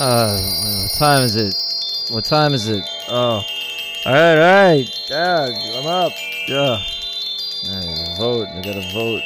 Uh, what time is it? What time is it? Oh, all right, all right. Yeah, I'm up. Yeah. Vote. I gotta vote.